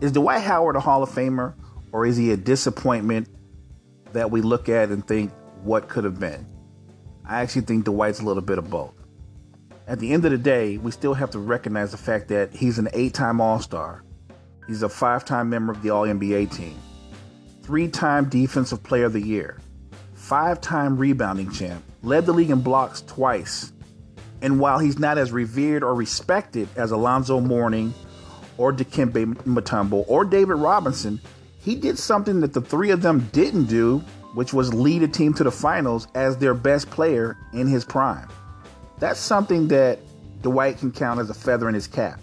Is Dwight Howard a Hall of Famer or is he a disappointment that we look at and think what could have been? I actually think Dwight's a little bit of both. At the end of the day, we still have to recognize the fact that he's an eight time All Star. He's a five time member of the All NBA team, three time Defensive Player of the Year, five time rebounding champ, led the league in blocks twice. And while he's not as revered or respected as Alonzo Mourning or Dikembe Mutombo or David Robinson, he did something that the three of them didn't do, which was lead a team to the finals as their best player in his prime. That's something that Dwight can count as a feather in his cap.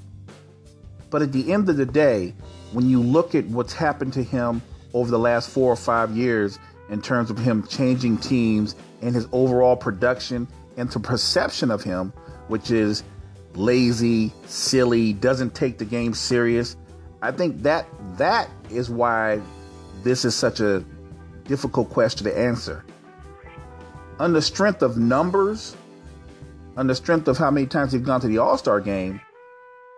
But at the end of the day, when you look at what's happened to him over the last four or five years in terms of him changing teams and his overall production and the perception of him, which is lazy, silly, doesn't take the game serious. I think that that is why this is such a difficult question to answer. On the strength of numbers, on the strength of how many times he's gone to the All Star game,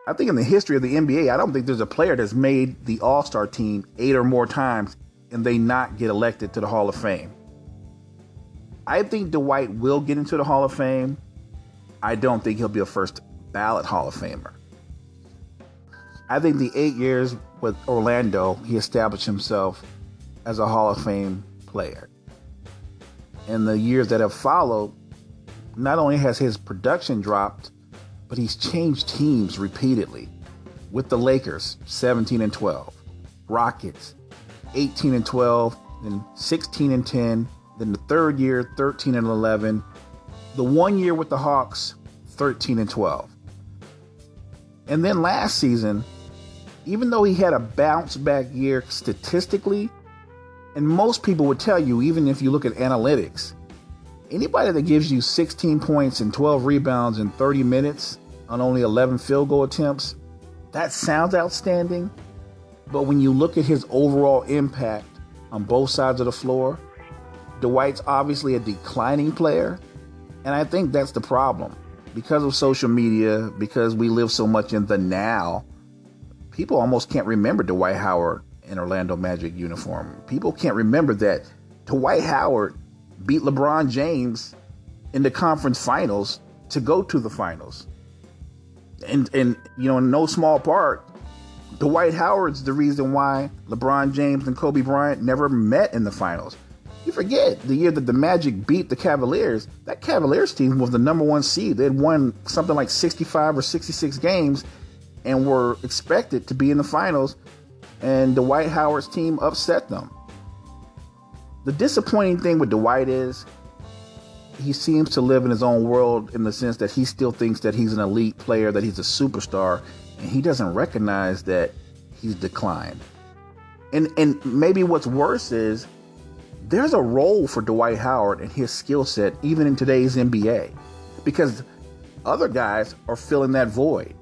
I think in the history of the NBA, I don't think there's a player that's made the All Star team eight or more times and they not get elected to the Hall of Fame. I think Dwight will get into the Hall of Fame. I don't think he'll be a first ballot Hall of Famer. I think the eight years with Orlando, he established himself as a Hall of Fame player. In the years that have followed, not only has his production dropped, but he's changed teams repeatedly. With the Lakers, 17 and 12, Rockets, 18 and 12, then 16 and 10, then the third year, 13 and 11, the one year with the Hawks, 13 and 12. And then last season, even though he had a bounce back year statistically, and most people would tell you, even if you look at analytics, anybody that gives you 16 points and 12 rebounds in 30 minutes on only 11 field goal attempts, that sounds outstanding. But when you look at his overall impact on both sides of the floor, Dwight's obviously a declining player. And I think that's the problem. Because of social media, because we live so much in the now, people almost can't remember Dwight Howard in Orlando Magic uniform. People can't remember that Dwight Howard beat LeBron James in the conference finals to go to the finals. And and you know, in no small part, Dwight Howard's the reason why LeBron James and Kobe Bryant never met in the finals. You forget the year that the Magic beat the Cavaliers. That Cavaliers team was the number one seed. They had won something like 65 or 66 games and were expected to be in the finals. And Dwight Howard's team upset them. The disappointing thing with Dwight is he seems to live in his own world in the sense that he still thinks that he's an elite player, that he's a superstar, and he doesn't recognize that he's declined. And and maybe what's worse is there's a role for Dwight Howard and his skill set even in today's NBA because other guys are filling that void.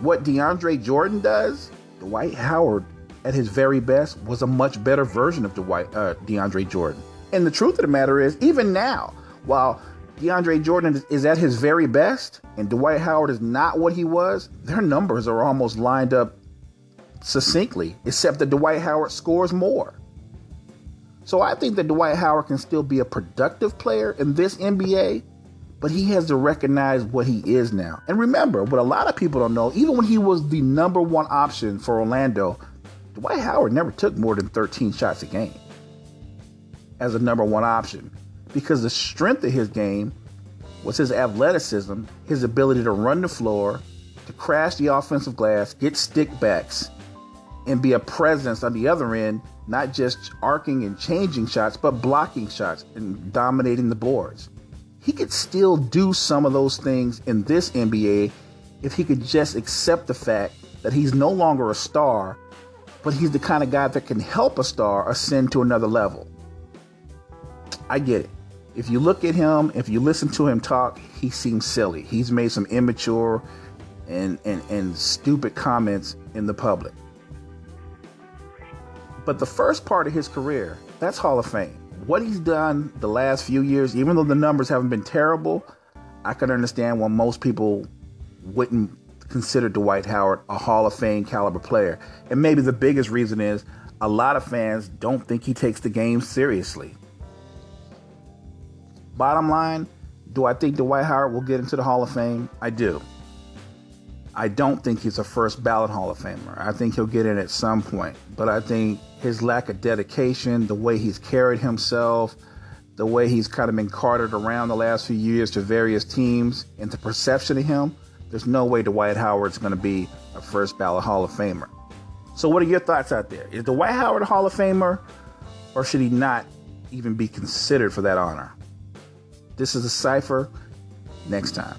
What DeAndre Jordan does, Dwight Howard at his very best was a much better version of Dwight uh, DeAndre Jordan. And the truth of the matter is, even now, while DeAndre Jordan is at his very best and Dwight Howard is not what he was, their numbers are almost lined up succinctly, except that Dwight Howard scores more. So I think that Dwight Howard can still be a productive player in this NBA, but he has to recognize what he is now. And remember, what a lot of people don't know, even when he was the number one option for Orlando, Dwight Howard never took more than 13 shots a game as a number one option because the strength of his game was his athleticism, his ability to run the floor, to crash the offensive glass, get stickbacks, and be a presence on the other end not just arcing and changing shots, but blocking shots and dominating the boards. He could still do some of those things in this NBA if he could just accept the fact that he's no longer a star, but he's the kind of guy that can help a star ascend to another level. I get it. If you look at him, if you listen to him talk, he seems silly. He's made some immature and, and, and stupid comments in the public. But the first part of his career, that's Hall of Fame. What he's done the last few years, even though the numbers haven't been terrible, I can understand why most people wouldn't consider Dwight Howard a Hall of Fame caliber player. And maybe the biggest reason is a lot of fans don't think he takes the game seriously. Bottom line, do I think Dwight Howard will get into the Hall of Fame? I do. I don't think he's a first ballot Hall of Famer. I think he'll get in at some point. But I think his lack of dedication, the way he's carried himself, the way he's kind of been carted around the last few years to various teams, and the perception of him, there's no way Dwight Howard's going to be a first ballot Hall of Famer. So, what are your thoughts out there? Is Dwight Howard a Hall of Famer, or should he not even be considered for that honor? This is a cipher. Next time.